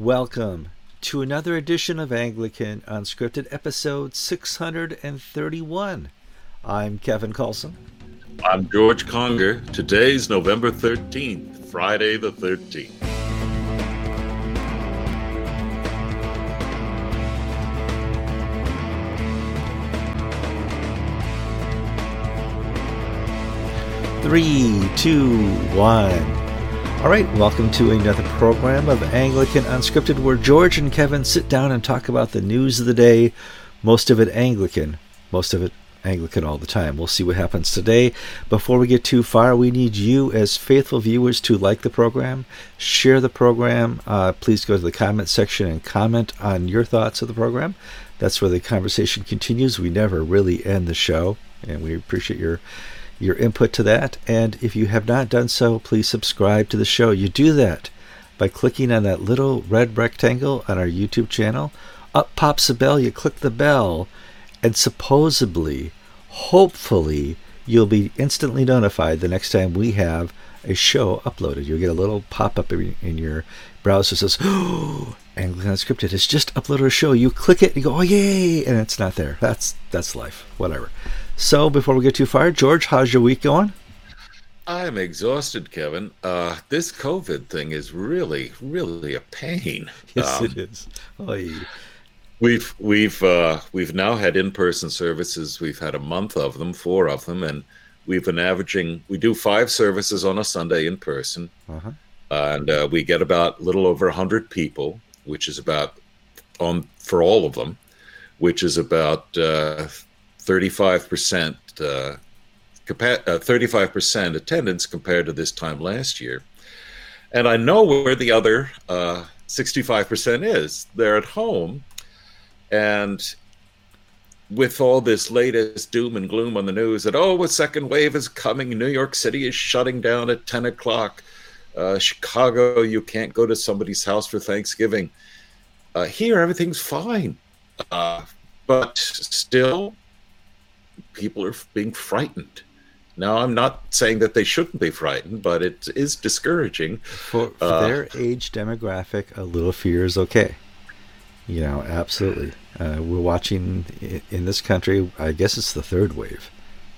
Welcome to another edition of Anglican Unscripted, episode 631. I'm Kevin Kallsen. I'm George Conger. Today's November 13th, Friday the 13th. Three, two, one. All right, welcome to another program of Anglican Unscripted, where George and Kevin sit down and talk about the news of the day. Most of it Anglican, most of it Anglican all the time. We'll see what happens today. Before we get too far, we need you as faithful viewers to like the program, share the program. Uh, please go to the comment section and comment on your thoughts of the program. That's where the conversation continues. We never really end the show, and we appreciate your your input to that. And if you have not done so, please subscribe to the show. You do that by clicking on that little red rectangle on our YouTube channel. Up pops a bell, you click the bell, and supposedly, hopefully, you'll be instantly notified the next time we have a show uploaded. You'll get a little pop up in your browser says, Oh, Anglican Unscripted has just uploaded a show. You click it and you go, Oh, yay! And it's not there. That's, that's life. Whatever. So, before we get too far, George, how's your week going? I'm exhausted, Kevin. Uh, this COVID thing is really, really a pain. Yes, um, it is. Oy. We've we've uh, we've now had in-person services. We've had a month of them, four of them, and we've been averaging. We do five services on a Sunday in person, uh-huh. and uh, we get about a little over hundred people, which is about on for all of them, which is about uh, 35% uh, 35% uh, attendance compared to this time last year. And I know where the other uh, 65% is. They're at home. And with all this latest doom and gloom on the news that, oh, a second wave is coming, New York City is shutting down at 10 o'clock, uh, Chicago, you can't go to somebody's house for Thanksgiving. Uh, here, everything's fine. Uh, but still, people are being frightened. Now, I'm not saying that they shouldn't be frightened, but it is discouraging. For, for uh, their age demographic, a little fear is okay. You know, absolutely. Uh, we're watching in this country, I guess it's the third wave.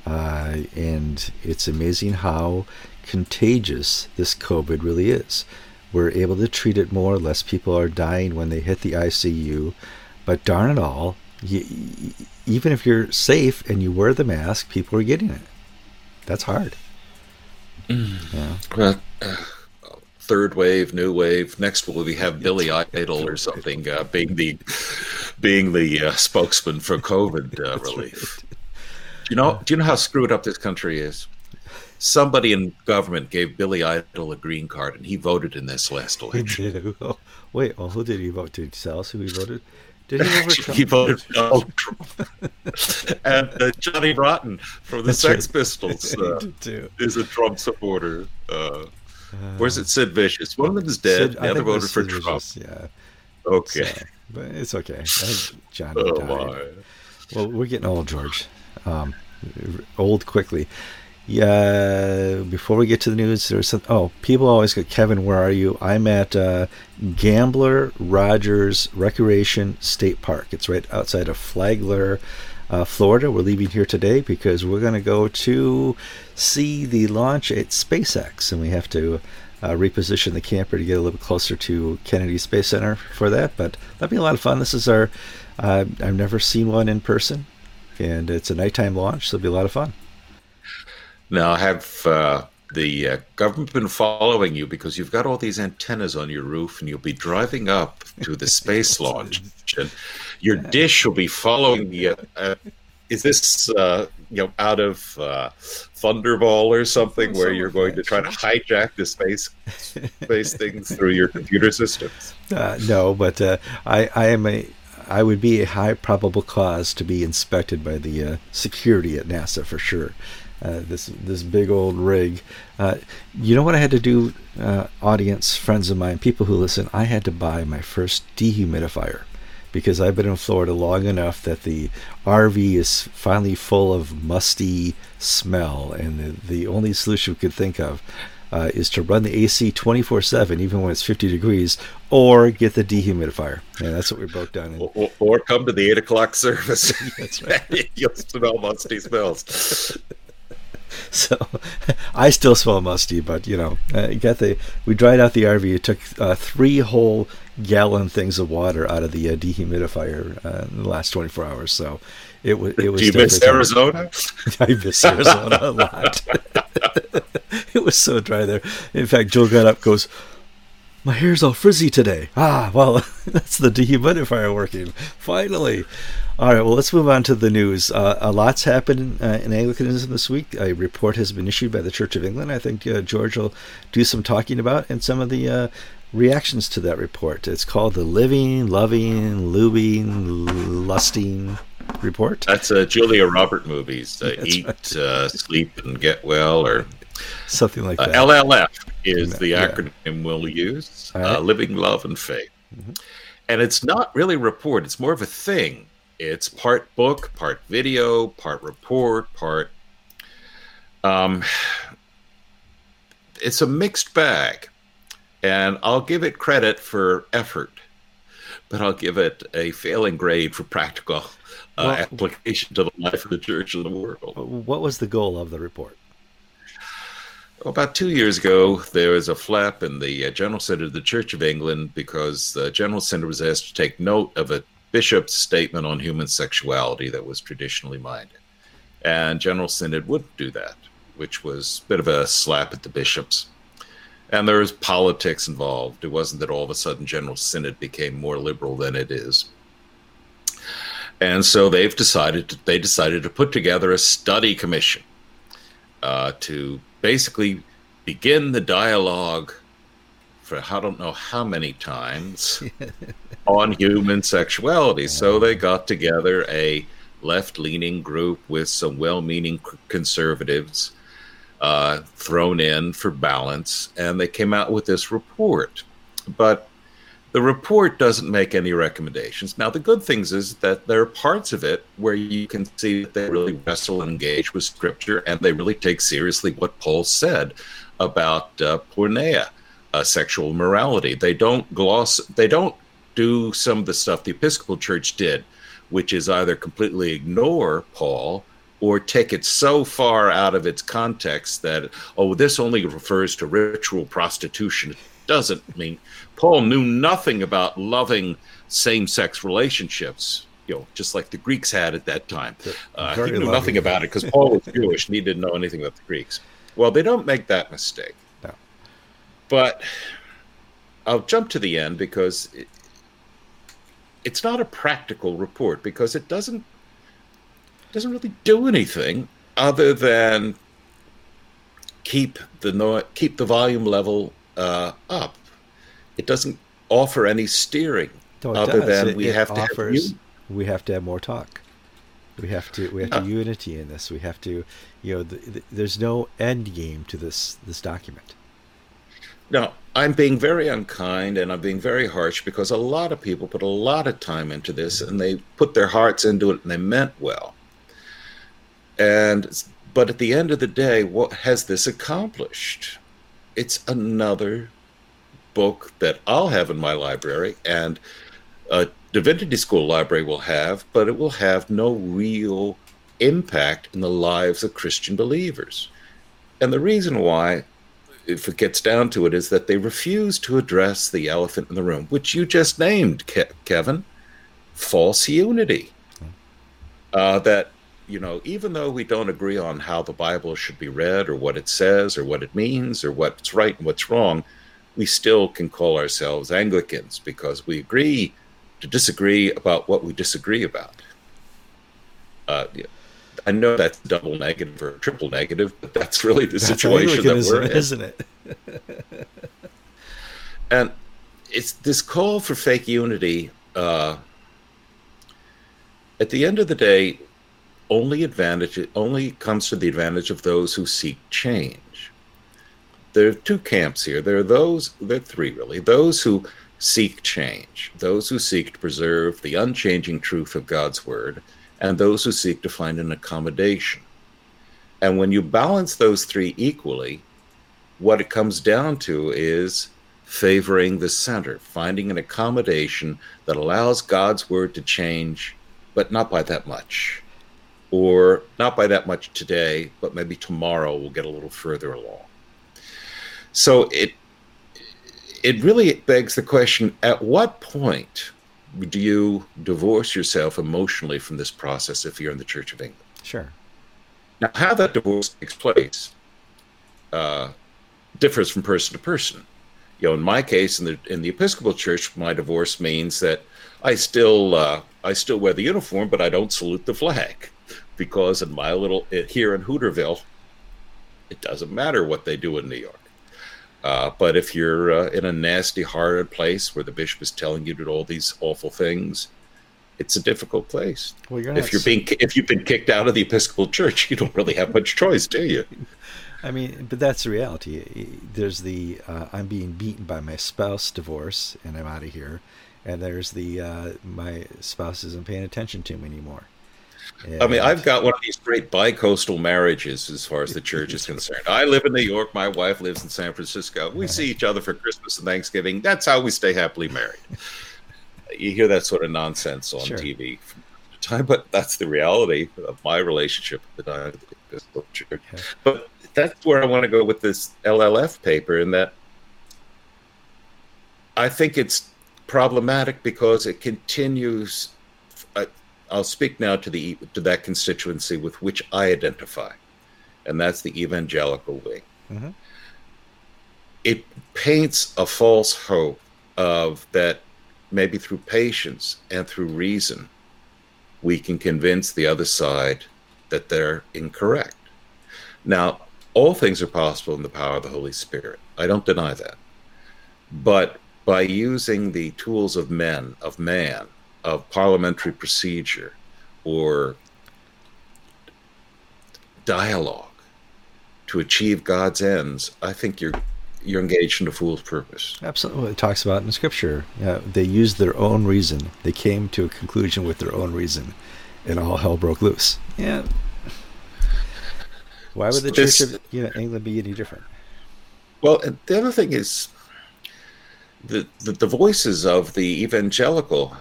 Uh, and it's amazing how contagious this COVID really is. We're able to treat it more, less people are dying when they hit the ICU. But darn it all, you, even if you're safe and you wear the mask, people are getting it. That's hard. Mm. Yeah. Well, uh, third wave, new wave. Next, will we have Billy Idol or something uh, being the being the uh, spokesman for COVID uh, relief? Right. Do you know? Do you know how screwed up this country is? Somebody in government gave Billy Idol a green card, and he voted in this last election. Oh, wait, well, who did he vote? Did he tell us who he voted? Did he He voted Donald Trump. and uh, Johnny Rotten from the That's Sex right. Pistols uh, is a Trump supporter. Uh, where's it Sid Vicious? One of them is dead. Sid, the other voted for Sid Trump. Vicious, yeah. Okay. So, but it's okay. Johnny oh, died. My. Well, we're getting old, George. Um, old quickly. Yeah, before we get to the news, there's some. Oh, people always go, Kevin, where are you? I'm at uh, Gamble Rogers Recreation State Park. It's right outside of Flagler, uh, Florida. We're leaving here today because we're going to go to see the launch at SpaceX, and we have to uh, reposition the camper to get a little bit closer to Kennedy Space Center for that. But that'll be a lot of fun. This is our. Uh, I've never seen one in person, and it's a nighttime launch, so it'll be a lot of fun. Now, have uh, the uh, government been following you because you've got all these antennas on your roof, and you'll be driving up to the space launch, and your dish will be following you. Uh, is this uh, you know out of uh, Thunderball or something, where you're going to try to hijack the space space things through your computer systems? Uh, no, but I, I am a I would be a high probable cause to be inspected by the uh, security at NASA for sure. Uh, this this big old rig. Uh, you know what I had to do, uh, audience, friends of mine, people who listen. I had to buy my first dehumidifier because I've been in Florida long enough that the RV is finally full of musty smell, and the, the only solution we could think of uh, is to run the AC 24 7, even when it's 50 degrees, or get the dehumidifier. And that's what we broke down. In. Or, or come to the 8 o'clock service. that's right. You'll smell musty smells. so I still smell musty, but you know, uh, got the we dried out the RV. It took uh, three whole gallon things of water out of the uh, dehumidifier uh, in the last 24 hours. So it was it was. Do you miss Arizona? I miss Arizona a lot. it was so dry there. In fact, Joe got up, goes, "My hair's all frizzy today." Ah, well, that's the dehumidifier working. Finally. All right, well, let's move on to the news. Uh, a lot's happened uh, in Anglicanism this week. A report has been issued by the Church of England. I think uh, George will do some talking about and some of the uh, reactions to that report. It's called the Living, Loving, Lubing, Lusting report. That's a Julia Robert movies. Uh, eat, right. uh, sleep, and get well, or something like uh, that. LLF is the acronym yeah. we'll use. Uh. Living, Love, and Faith. Mm-hmm. And it's not really a report. It's more of a thing. It's part book, part video, part report, part. Um, it's a mixed bag, and I'll give it credit for effort, but I'll give it a failing grade for practical uh, well, application to the life of the church and the world. What was the goal of the report? Well, about two years ago, there was a flap in the uh, General Synod of the Church of England because the General Synod was asked to take note of a bishop's statement on human sexuality that was traditionally minded. And General Synod wouldn't do that, which was a bit of a slap at the bishops. And there was politics involved. It wasn't that all of a sudden General Synod became more liberal than it is. And so they've decided to, they decided to put together a study commission uh, to basically begin the dialogue for I don't know how many times on human sexuality. So they got together a left leaning group with some well meaning conservatives uh, thrown in for balance, and they came out with this report. But the report doesn't make any recommendations. Now, the good things is that there are parts of it where you can see that they really wrestle and engage with scripture and they really take seriously what Paul said about uh, porneia, uh, sexual morality. They don't gloss, they don't do some of the stuff the Episcopal Church did, which is either completely ignore Paul or take it so far out of its context that, oh, this only refers to ritual prostitution. Doesn't mean Paul knew nothing about loving same-sex relationships. You know, just like the Greeks had at that time. Uh, he knew loving. nothing about it because Paul was Jewish and he didn't know anything about the Greeks. Well, they don't make that mistake. No. But I'll jump to the end because it, it's not a practical report because it doesn't doesn't really do anything other than keep the no- keep the volume level uh, up it doesn't offer any steering no, other does. than it, we it have offers, to have we have to have more talk. We have to we have to unity in this. We have to you know the, the, there's no end game to this this document. No, I'm being very unkind and I'm being very harsh because a lot of people put a lot of time into this and they put their hearts into it and they meant well. And but at the end of the day, what has this accomplished? It's another book that I'll have in my library and a divinity school library will have, but it will have no real impact in the lives of Christian believers. And the reason why, if it gets down to it, is that they refuse to address the elephant in the room, which you just named, Ke- Kevin false unity. Uh, that, you know, even though we don't agree on how the Bible should be read or what it says or what it means or what's right and what's wrong, we still can call ourselves Anglicans because we agree to disagree about what we disagree about. Uh. I know that's double negative or triple negative, but that's really the that's situation that we're in, isn't it? and it's this call for fake unity. Uh, at the end of the day, only advantage only comes to the advantage of those who seek change there are two camps here. There are those, there are three really, those who seek change, those who seek to preserve the unchanging truth of God's word, and those who seek to find an accommodation. And when you balance those three equally, what it comes down to is favoring the center, finding an accommodation that allows God's word to change, but not by that much. Or not by that much today, but maybe tomorrow we'll get a little further along. So it it really begs the question at what point do you divorce yourself emotionally from this process if you're in the Church of England? Sure. Now, how that divorce takes place uh, differs from person to person. You know, in my case, in the in the Episcopal Church, my divorce means that I still uh, I still wear the uniform, but I don't salute the flag because in my little here in Hooterville, it doesn't matter what they do in New York. Uh, but if you're uh, in a nasty, hard place where the bishop is telling you to do all these awful things, it's a difficult place. Well, you're if you're being if you've been kicked out of the Episcopal Church, you don't really have much choice, do you? I mean, but that's the reality. There's the uh, I'm being beaten by my spouse divorce, and I'm out of here. And there's the uh, my spouse isn't paying attention to me anymore. And I mean, I've got one of these great bi-coastal marriages as far as the church is concerned. I live in New York. My wife lives in San Francisco. We see each other for Christmas and Thanksgiving. That's how we stay happily married. you hear that sort of nonsense on sure. TV from time, to time, but that's the reality of my relationship with the Episcopal Church. Yeah. But that's where I want to go with this LLF paper, in that I think it's problematic because it continues I'll speak now to the to that constituency with which I identify, and that's the evangelical wing. Mm-hmm. It paints a false hope of that maybe through patience and through reason, we can convince the other side that they're incorrect. Now, all things are possible in the power of the Holy Spirit. I don't deny that. But by using the tools of men, of man, of parliamentary procedure or dialogue to achieve God's ends, I think you're you're engaged in a fool's purpose. Absolutely, it talks about in Scripture. Yeah, they used their own reason. They came to a conclusion with their own reason, and all hell broke loose. Yeah. Why would the Church of you know, England be any different? Well, the other thing is the, the the voices of the evangelical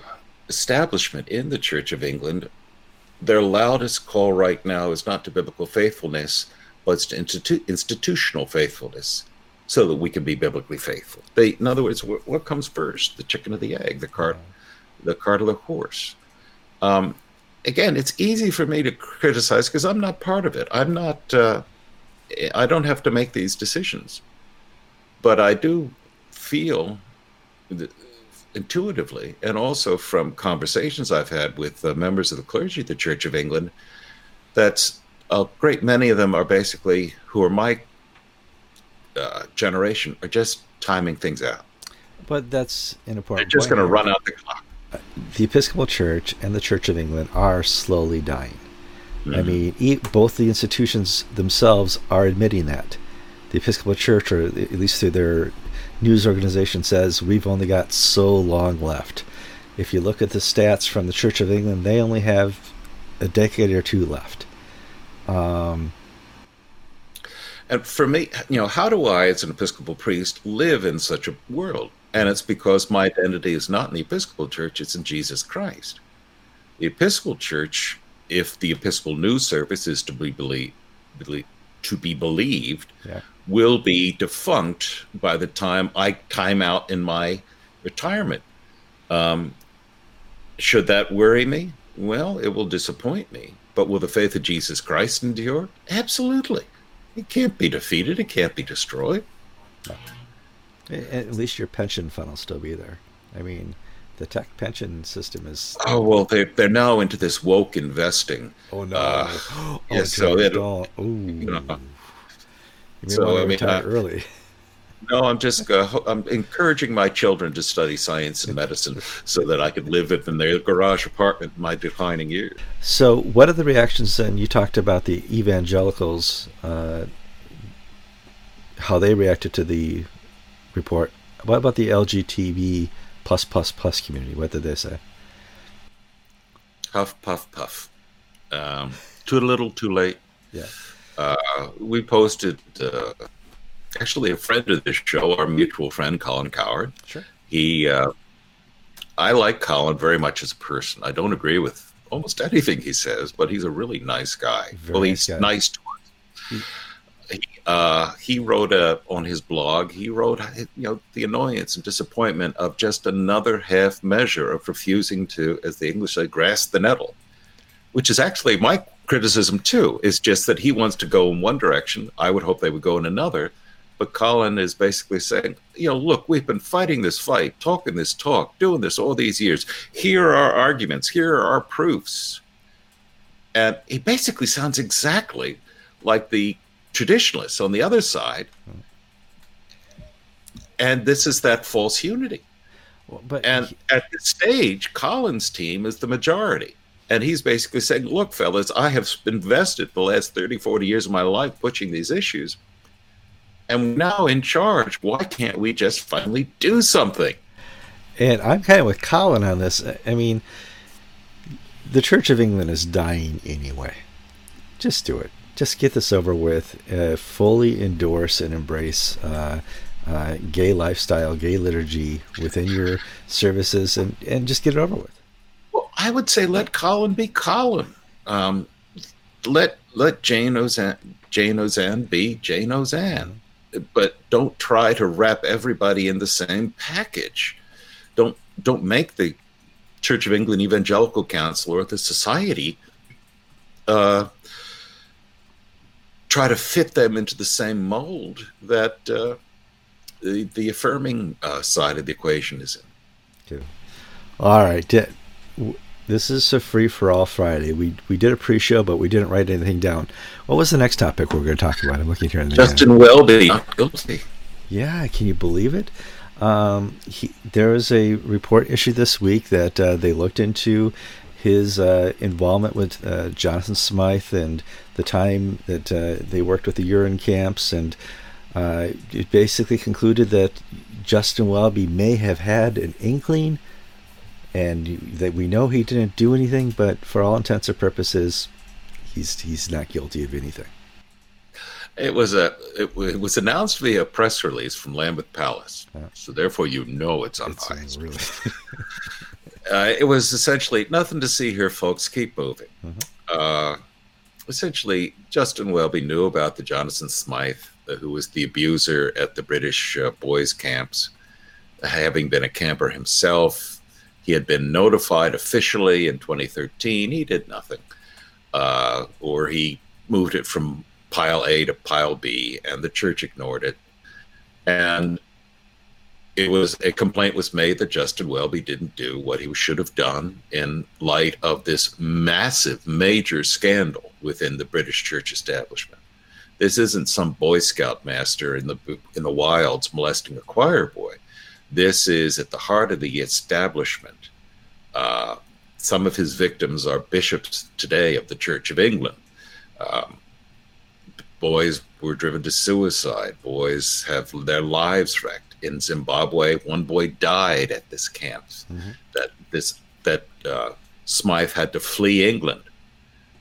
establishment in the Church of England, their loudest call right now is not to biblical faithfulness, but it's to institu- institutional faithfulness, so that we can be biblically faithful. They, in other words, what, what comes first, the chicken or the egg, the cart, the cart or the horse? Um, again, it's easy for me to criticize because I'm not part of it. I'm not. Uh, I don't have to make these decisions, but I do feel intuitively, and also from conversations I've had with uh, members of the clergy of the Church of England, that a great many of them are basically who are my uh, generation are just timing things out. But that's an important. They're just going to run out the clock. The Episcopal Church and the Church of England are slowly dying. Mm-hmm. I mean, both the institutions themselves are admitting that. The Episcopal Church, or at least through their news organization says we've only got so long left. If you look at the stats from the Church of England, they only have a decade or two left. Um, and for me, you know, how do I, as an Episcopal priest, live in such a world? And it's because my identity is not in the Episcopal Church, it's in Jesus Christ. The Episcopal Church, if the Episcopal News Service is to be believed, believe, to be believed, yeah will be defunct by the time I time out in my retirement. Um, should that worry me? Well, it will disappoint me. But will the faith of Jesus Christ endure? Absolutely. It can't be defeated. It can't be destroyed. At least your pension fund will still be there. I mean, the tech pension system is. Oh well, they're they're now into this woke investing. Oh no! Uh, oh, yeah, so it, Ooh. You know, you so, want to I mean, retire early. No, I'm just uh, I'm encouraging my children to study science and medicine so that I could live in their garage apartment in my declining years. So, what are the reactions then? You talked about the evangelicals, uh, how they reacted to the report. What about the LGTB plus plus plus community? What did they say? Puff puff puff. Um, too little, too late. Yeah. Uh, we posted uh, actually a friend of this show, our mutual friend Colin Coward. Sure. He, uh, I like Colin very much as a person. I don't agree with almost anything he says, but he's a really nice guy. Very well, nice he's guy. nice to us. He, uh, he wrote a, on his blog. He wrote, you know, the annoyance and disappointment of just another half measure of refusing to, as the English say, grasp the nettle, which is actually my criticism too. Is just that he wants to go in one direction. I would hope they would go in another. But Colin is basically saying, you know, look, we've been fighting this fight, talking this talk, doing this all these years. Here are our arguments. Here are our proofs. And he basically sounds exactly like the traditionalists on the other side. And this is that false unity. Well, but And at this stage, Colin's team is the majority. And he's basically saying, look, fellas, I have invested the last 30, 40 years of my life pushing these issues. And now in charge. Why can't we just finally do something? And I'm kind of with Colin on this. I mean, the Church of England is dying anyway. Just do it. Just get this over with. Uh, fully endorse and embrace uh, uh, gay lifestyle, gay liturgy within your services, and, and just get it over with. I would say let Colin be Colin. Um, let let Jayne Ozanne Jayne Ozanne be Jayne Ozanne, but don't try to wrap everybody in the same package. Don't don't make the Church of England Evangelical Council or the Society uh, try to fit them into the same mold that uh, the the affirming uh, side of the equation is in. All right. This is a free for all Friday. We we did a pre show, but we didn't write anything down. What was the next topic we are going to talk about? I'm looking here in the Justin Welby not guilty. Yeah, can you believe it? Um, he, there was a report issued this week that uh, they looked into his uh, involvement with uh, Jonathan Smyth and the time that uh, they worked with the Iwerne camps, and uh, it basically concluded that Justin Welby may have had an inkling, and that we know he didn't do anything, but for all intents and purposes, he's he's not guilty of anything. It was a it, it was announced via a press release from Lambeth Palace, so therefore you know it's It's unbiased. really Uh, it was essentially nothing to see here, folks. Keep moving. Mhm. Uh, essentially, Justin Welby knew about the Jonathan Smyth, uh, who was the abuser at the British uh, boys' camps. Having been a camper himself, he had been notified officially in 2013. He did nothing, uh, or he moved it from pile A to pile B, and the church ignored it. And it was a complaint was made that Justin Welby didn't do what he should have done in light of this massive, major scandal within the British church establishment. This isn't some Boy Scout master in the in the wilds molesting a choir boy. This is at the heart of the establishment. Uh, some of his victims are bishops today of the Church of England. Um, boys were driven to suicide. Boys have their lives wrecked. In Zimbabwe, one boy died at this camp. Mhm. That this that uh, Smyth had to flee England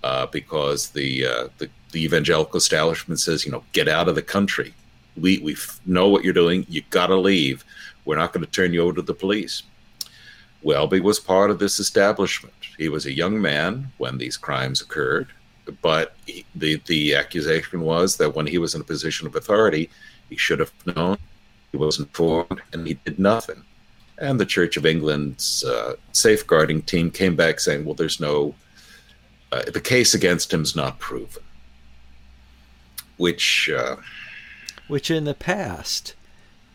uh, because the, uh, the the evangelical establishment says, you know, get out of the country. We we know what you're doing. You got to leave. We're not going to turn you over to the police. Welby was part of this establishment. He was a young man when these crimes occurred, but he, the the accusation was that when he was in a position of authority, he should have known, he was informed, and he did nothing. And the Church of England's uh, safeguarding team came back saying, "Well, there's no, uh, the case against him is not proven." Which uh, which in the past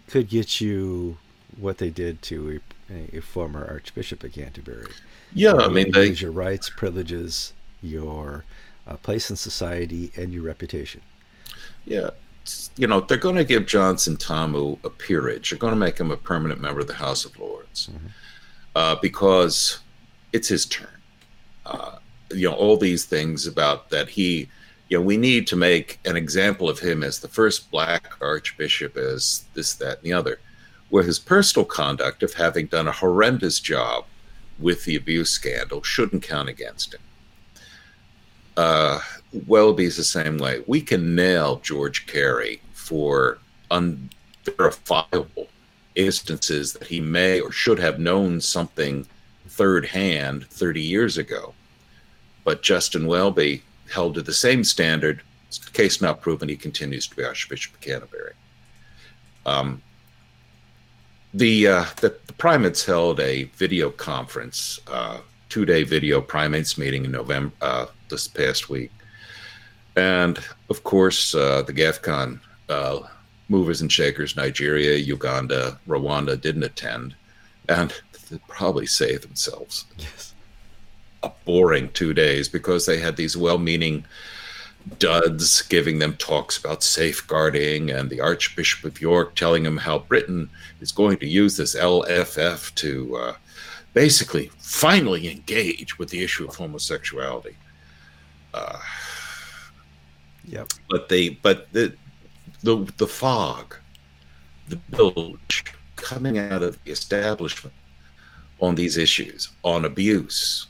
could get you what they did to a, a former Archbishop of Canterbury. yeah, I mean, they, your rights, privileges, your uh, place in society, and your reputation. Yeah. You know, they're going to give John Sentamu a peerage. They're going to make him a permanent member of the House of Lords uh, because it's his turn. Uh, you know, all these things about that he, you know, we need to make an example of him as the first black archbishop, as this, that, and the other. Where his personal conduct of having done a horrendous job with the abuse scandal shouldn't count against him uh, Welby's the same way. We can nail George Carey for unverifiable instances that he may or should have known something third hand 30 years ago. But Justin Welby held to the same standard. Case not proven, he continues to be Archbishop of Canterbury. Um, the, uh, the, the primates held a video conference, uh, two day video primates meeting in November uh, this past week, and of course uh, the GAFCON uh, movers and shakers, Nigeria, Uganda, Rwanda didn't attend, and they probably saved themselves Yes. A boring two days because they had these well-meaning duds giving them talks about safeguarding and the archbishop of york telling them how britain is going to use this lff to uh, basically finally engage with the issue of homosexuality uh, Yep. but they but the the, the fog the bilge coming out of the establishment on these issues on abuse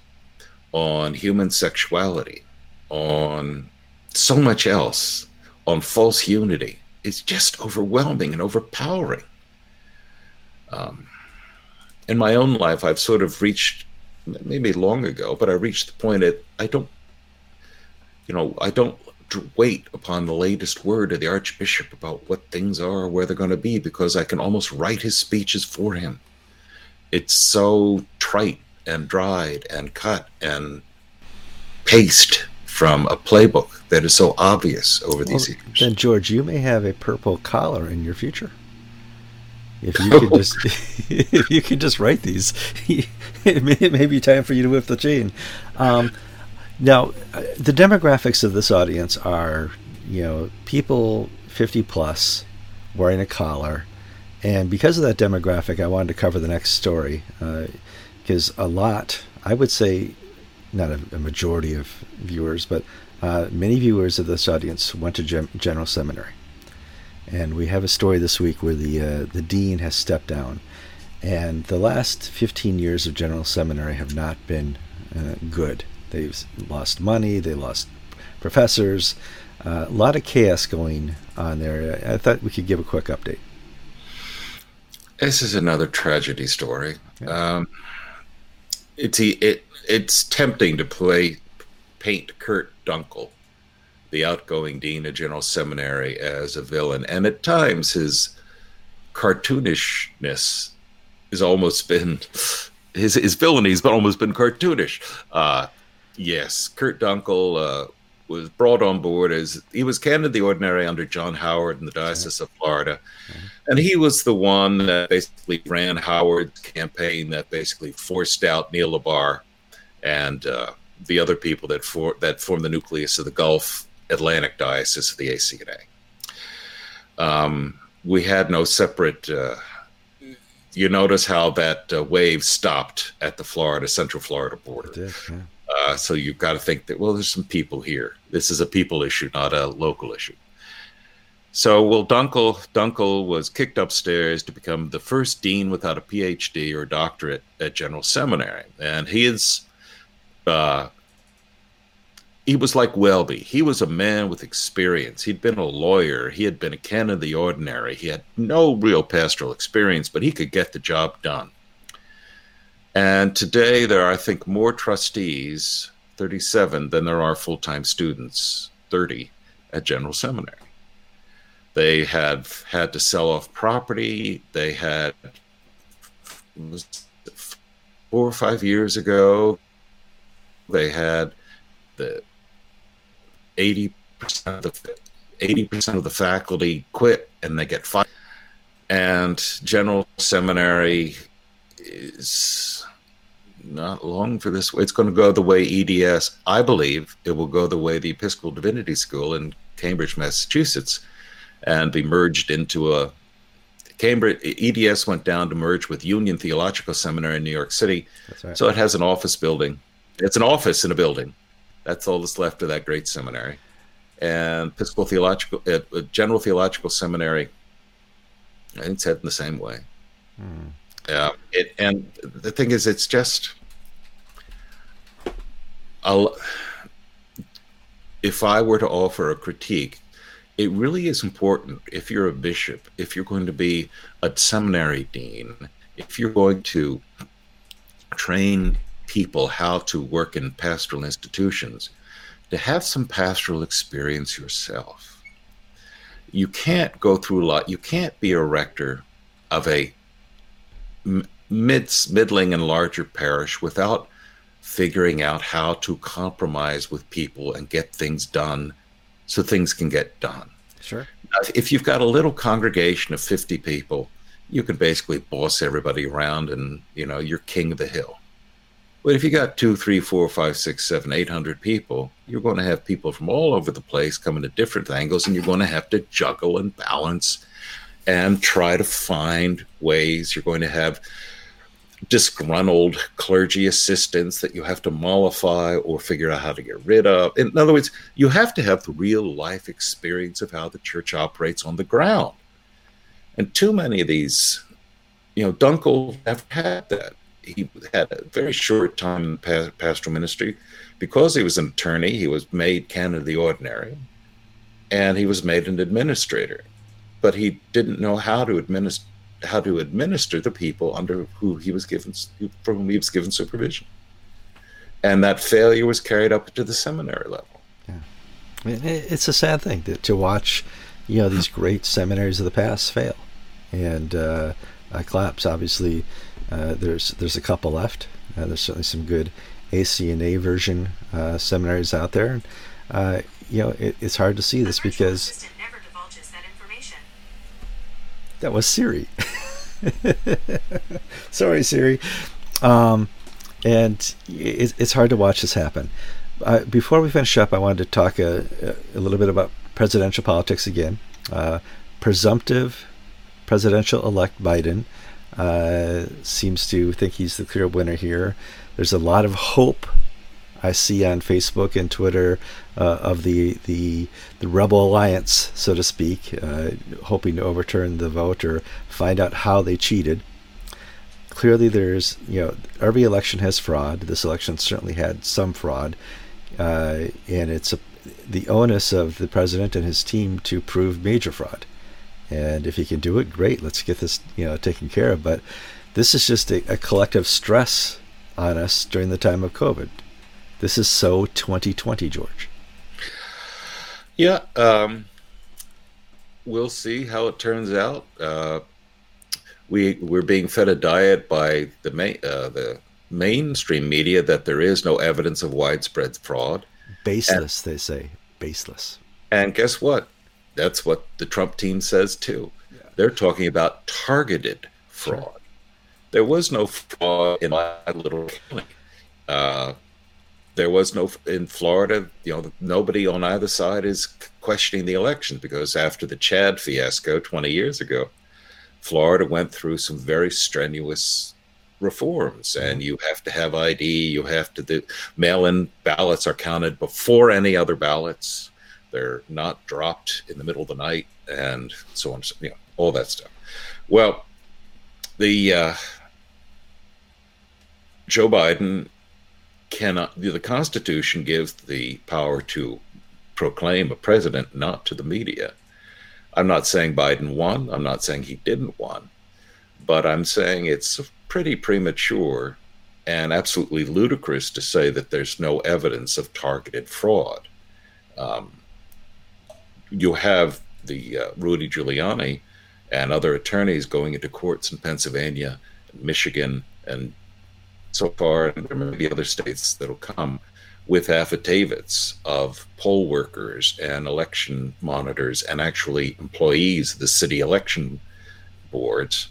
on human sexuality on so much else on false unity. Is just overwhelming and overpowering. Um, in my own life i've sort of reached maybe long ago but i reached the point that i don't you know i don't wait upon the latest word of the archbishop about what things are or where they're going to be because i can almost write his speeches for him. It's so trite and dried and cut and paste from a playbook that is so obvious over Well, these years. then, George, you may have a purple collar in your future. If you could just, if you could just write these, it may, it may be time for you to whip the chain. Um, now, uh, the demographics of this audience are, you know, people 50 plus wearing a collar, and because of that demographic, I wanted to cover the next story because a lot, I would say, not a, a majority of viewers, but uh, many viewers of this audience went to Gem- General Seminary, and we have a story this week where the uh, the dean has stepped down, and the last 15 years of General Seminary have not been uh, good. They've lost money, they lost professors, uh, a lot of chaos going on there. I thought we could give a quick update. This is another tragedy story. Um, it's it it's tempting to play paint Kurt Dunkel, the outgoing dean of General Seminary, as a villain, and at times his cartoonishness has almost been his his villainy but almost been cartoonish. Uh, yes, Kurt Dunkel uh, was brought on board as he was canon of the ordinary under John Howard in the Diocese of Florida. And he was the one that basically ran Howard's campaign that basically forced out Neil Lebhar and uh, the other people that for that formed the nucleus of the Gulf Atlantic Diocese of the ACNA. Um, we had no separate. Uh, you notice how that uh, wave stopped at the Florida Central Florida border. Did, yeah. Uh, so you've got to think that well, there's some people here. This is a people issue, not a local issue. So, well, Dunkel Dunkel was kicked upstairs to become the first dean without a PhD or doctorate at General Seminary, and he is. Uh, he was like Welby. He was a man with experience. He'd been a lawyer. He had been a canon of the ordinary. He had no real pastoral experience, but he could get the job done. And today there are, I think, more trustees, 37, than there are full time students, 30, at General Seminary. They have had to sell off property. They had, four or five years ago, they had the 80% of the 80% of the faculty quit and they get fired. And General Seminary is not long for this. It's going to go the way EDS. I believe it will go the way the Episcopal Divinity School in Cambridge, Massachusetts, and be merged into a Cambridge EDS went down to merge with Union Theological Seminary in New York City. Right. So it has an office building. It's an office in a building. That's all that's left of that great seminary. And Episcopal Theological, uh, uh, General Theological Seminary, I think it's heading the same way. Hmm. Yeah. It, and the thing is, it's just, if I were to offer a critique, it really is important if you're a bishop, if you're going to be a seminary dean, if you're going to train people how to work in pastoral institutions, to have some pastoral experience yourself. You can't go through a lot. You can't be a rector of a mid, middling and larger parish without figuring out how to compromise with people and get things done so things can get done. Sure. If you've got a little congregation of 50 people, you can basically boss everybody around and, you know, you're king of the hill. But if you got two, three, four, five, six, seven, eight hundred people, you're going to have people from all over the place coming at different angles, and you're going to have to juggle and balance and try to find ways. You're going to have disgruntled clergy assistants that you have to mollify or figure out how to get rid of. In other words, you have to have the real life experience of how the church operates on the ground. And too many of these, you know, Dunkel never had that. He had a very short time in pastoral ministry. Because he was an attorney, he was made canon of the ordinary, and he was made an administrator. But he didn't know how to administer how to administer the people under who he was given for whom he was given supervision. And that failure was carried up to the seminary level. Yeah. It's a sad thing to, to watch you know these great seminaries of the past fail. And uh, collapse obviously uh, there's there's a couple left. Uh, there's certainly some good ACNA version uh, seminaries out there. Uh, you know it, it's hard to see this because that was Siri. Sorry, Siri. Um, and it, it's hard to watch this happen. Uh, before we finish up, I wanted to talk a, a little bit about presidential politics again. Uh, presumptive presidential elect Biden uh, seems to think he's the clear winner here. There's a lot of hope I see on Facebook and Twitter uh, of the, the the rebel alliance, so to speak, uh, hoping to overturn the vote or find out how they cheated. Clearly, there's you know every election has fraud. This election certainly had some fraud, uh, and it's a, the onus of the president and his team to prove major fraud. And if he can do it, great. Let's get this you know taken care of. But this is just a, a collective stress on us during the time of COVID. This is so 2020, George. Yeah, um, we'll see how it turns out. Uh, we we're being fed a diet by the main uh, the mainstream media that there is no evidence of widespread fraud. Baseless, and, they say. Baseless. And guess what? That's what the Trump team says too. Yeah. They're talking about targeted fraud. Sure. There was no fraud in my little county. Uh, there was no in Florida. You know, nobody on either side is questioning the election because after the Chad fiasco 20 years ago, Florida went through some very strenuous reforms, and you have to have ID. You have to do mail-in ballots are counted before any other ballots. They're not dropped in the middle of the night, and so on. You know, all that stuff. Well, the uh, Joe Biden cannot the constitution gives the power to proclaim a president not to the media. I'm not saying biden won. I'm not saying he didn't won. But i'm saying it's pretty premature and absolutely ludicrous to say that there's no evidence of targeted fraud. Um, you have the uh, rudy giuliani and other attorneys going into courts in pennsylvania and michigan and so far, and there may be other states that'll come with affidavits of poll workers and election monitors and actually employees of the city election boards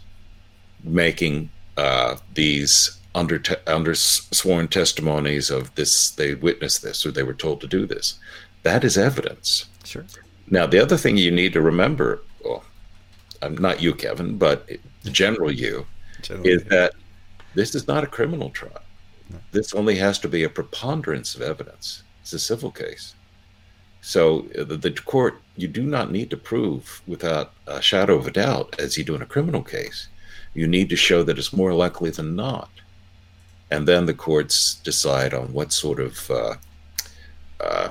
making uh, these under te- under sworn testimonies of this they witnessed this or they were told to do this. That is evidence. Sure. Now the other thing you need to remember well i'm not you kevin but the general you general, is that this is not a criminal trial. No. This only has to be a preponderance of evidence. It's a civil case. So uh, the, the, court, you do not need to prove without a shadow of a doubt, as you do in a criminal case. You need to show that it's more likely than not. And then the courts decide on what sort of uh, uh,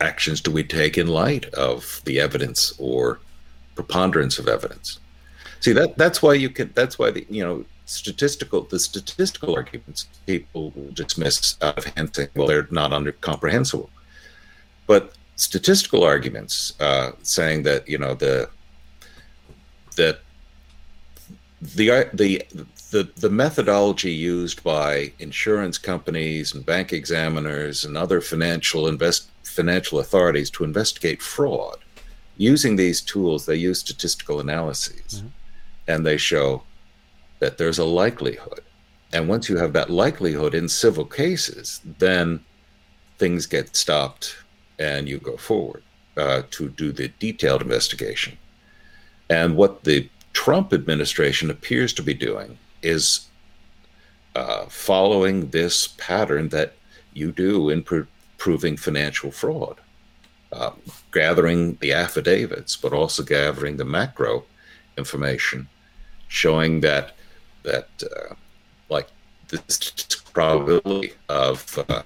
actions do we take in light of the evidence or preponderance of evidence? See that that's why you can that's why the you know statistical the statistical arguments people dismiss out of hand saying well they're not under comprehensible, but statistical arguments uh, saying that you know the that the the the the methodology used by insurance companies and bank examiners and other financial invest financial authorities to investigate fraud using these tools they use statistical analyses mm-hmm. and they show that there's a likelihood. And once you have that likelihood in civil cases then things get stopped and you go forward uh, to do the detailed investigation. And what the Trump administration appears to be doing is uh, following this pattern that you do in pr- proving financial fraud, uh, gathering the affidavits, but also gathering the macro information, showing that that uh, like this probability of uh,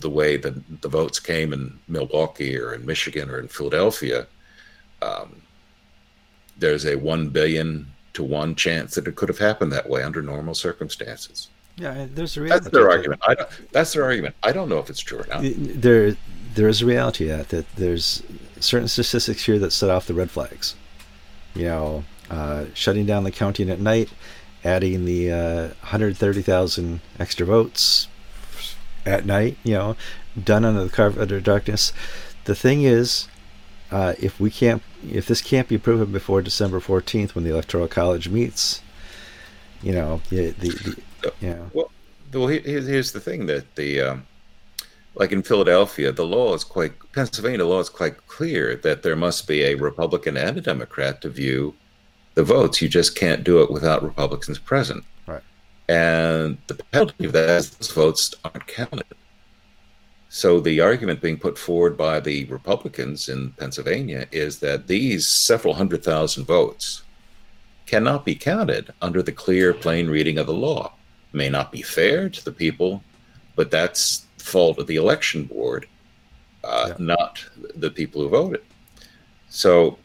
the way the the votes came in Milwaukee or in Michigan or in Philadelphia. Um, there's a one billion to one chance that it could have happened that way under normal circumstances. Yeah, there's a reality. That's their argument. I don't, that's their argument. I don't know if it's true or not. There, there is a reality that that there's certain statistics here that set off the red flags. You know, uh, shutting down the counting at night, adding the uh, 130,000 extra votes at night. You know, done under the cover of darkness. The thing is, uh, if we can't, if this can't be proven before December 14th when the Electoral College meets, you know, the, the, the yeah. Well, well, here's the thing that the, um, like in Philadelphia, the law is quite Pennsylvania law is quite clear that there must be a Republican and a Democrat to view the votes. You just can't do it without Republicans present. Right. And the penalty of that is those votes aren't counted. So the argument being put forward by the Republicans in Pennsylvania is that these several hundred thousand votes cannot be counted under the clear, plain reading of the law. It may not be fair to the people, but that's the fault of the election board, uh, yeah. not the people who voted. So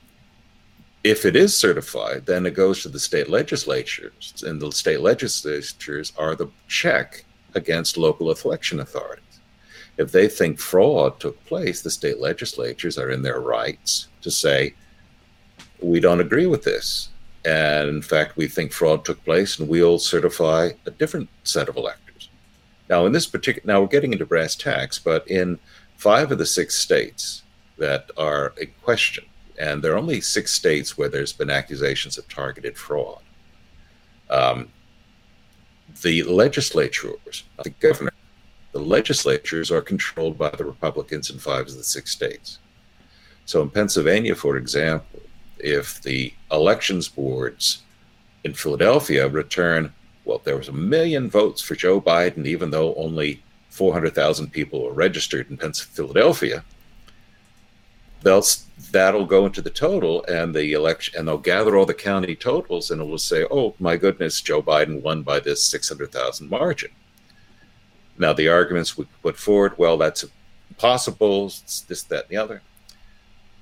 if it is certified, then it goes to the state legislatures, and the state legislatures are the check against local election authorities. If they think fraud took place, the state legislatures are in their rights to say, we don't agree with this. And in fact, we think fraud took place and we'll certify a different set of electors. Now, in this particular, now we're getting into brass tacks, but in five of the six states that are in question, and there are only six states where there's been accusations of targeted fraud. Um, the legislatures, the governor, the legislatures are controlled by the Republicans in five of the six states. So in Pennsylvania, for example, if the elections boards in Philadelphia return, well, there was a million votes for Joe Biden, even though only 400,000 people were registered in Philadelphia, they'll that'll go into the total and the election and they'll gather all the county totals and it will say oh my goodness joe biden won by this 600000 margin now, the arguments we put forward, well, that's possible, it's this, that, and the other.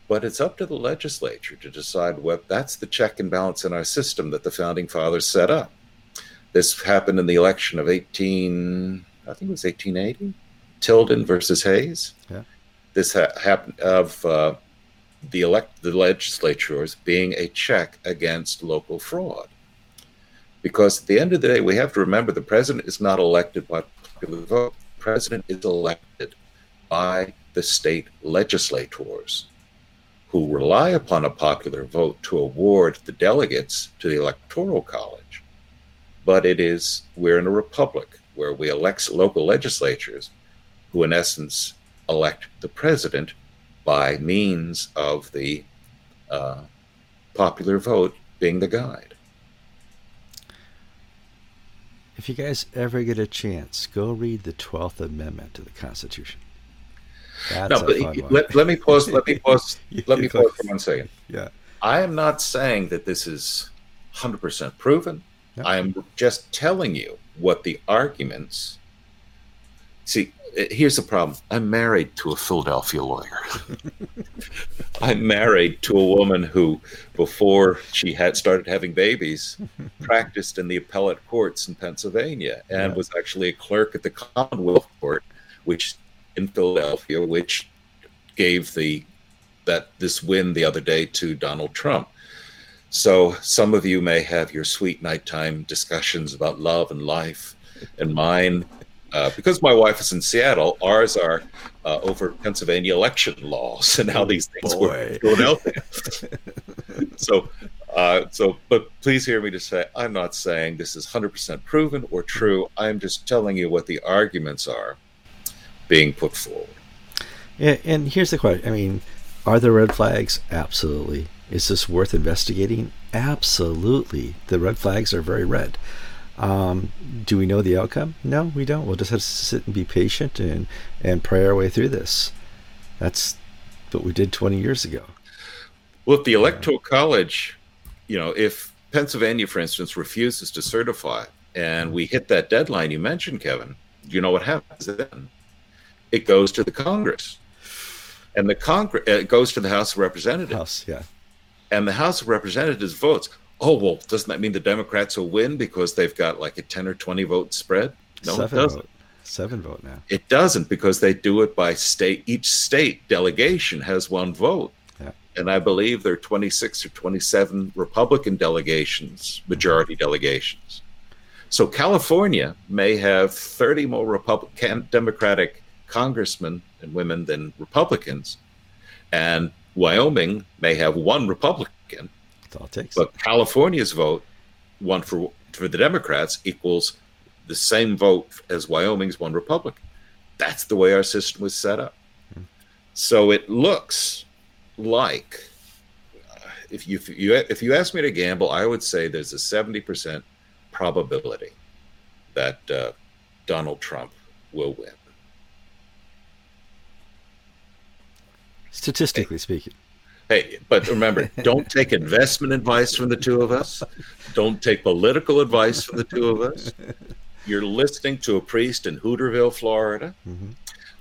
But it's up to the legislature to decide what that's the check and balance in our system that the founding fathers set up. This happened in the election of 18, I think it was 1880, Tilden versus Hayes. Yeah. This ha- happened of uh, the elect the legislatures being a check against local fraud. Because at the end of the day, we have to remember the president is not elected by popular vote. The president is elected by the state legislators who rely upon a popular vote to award the delegates to the electoral college. But it is, we're in a republic where we elect local legislatures who, in essence, elect the president by means of the uh, popular vote being the guide. If you guys ever get a chance, go read the Twelfth Amendment to the Constitution. That's no, but let, let me pause. Let me pause. let me pause for one second. Yeah, I am not saying that this is hundred percent proven. No. I am just telling you what the arguments. See, Uh, here's the problem I'm married to a Philadelphia lawyer. I'm married to a woman who, before she had started having babies, practiced in the appellate courts in Pennsylvania and yeah. was actually a clerk at the Commonwealth Court, which in Philadelphia, which gave the that this win the other day to Donald Trump. So some of you may have your sweet nighttime discussions about love and life, and mine uh, because my wife is in Seattle, ours are uh, over Pennsylvania election laws and how these things Boy. work in Philadelphia. so, uh, so, but please hear me to say, I'm not saying this is 100% proven or true. I'm just telling you what the arguments are being put forward. Yeah, and here's the question. I mean, are there red flags? Absolutely. Is this worth investigating? Absolutely. The red flags are very red. Um, do we know the outcome? No, we don't. We'll just have to sit and be patient and, and pray our way through this. That's what we did 20 years ago. Well, if the Electoral College, you know, if Pennsylvania, for instance, refuses to certify and we hit that deadline you mentioned, Kevin, you know what happens then? It goes to the Congress. And the Congress it goes to the House of Representatives. House, yeah. And the House of Representatives votes oh well doesn't that mean the democrats will win because they've got like a 10 or 20 vote spread no seven it doesn't vote. seven vote now it doesn't because they do it by state each state delegation has one vote yeah. and i believe there are 26 or 27 republican delegations majority mm-hmm. delegations so california may have 30 more republican democratic congressmen and women than republicans and wyoming may have one republican that's all it takes. But California's vote, one for for the Democrats, equals the same vote as Wyoming's one Republican. That's the way our system was set up. Hmm. So it looks like uh, if you, if you if you ask me to gamble, I would say there's a seventy percent probability that uh, Donald Trump will win. Statistically speaking. Hey, but remember, don't take investment advice from the two of us. Don't take political advice from the two of us. You're listening to a priest in Hooterville, Florida, mm-hmm.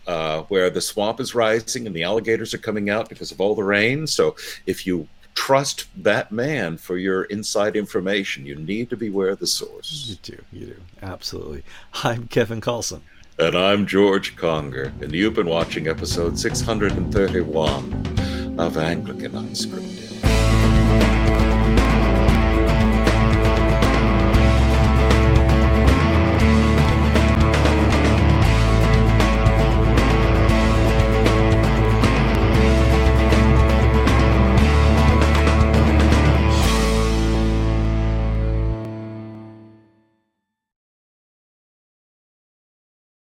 uh, where the swamp is rising and the alligators are coming out because of all the rain. So if you trust that man for your inside information, you need to beware of the source. You do, you do. Absolutely. I'm Kevin Kallsen. And I'm George Conger, and you've been watching episode 631 of Anglican Unscripted.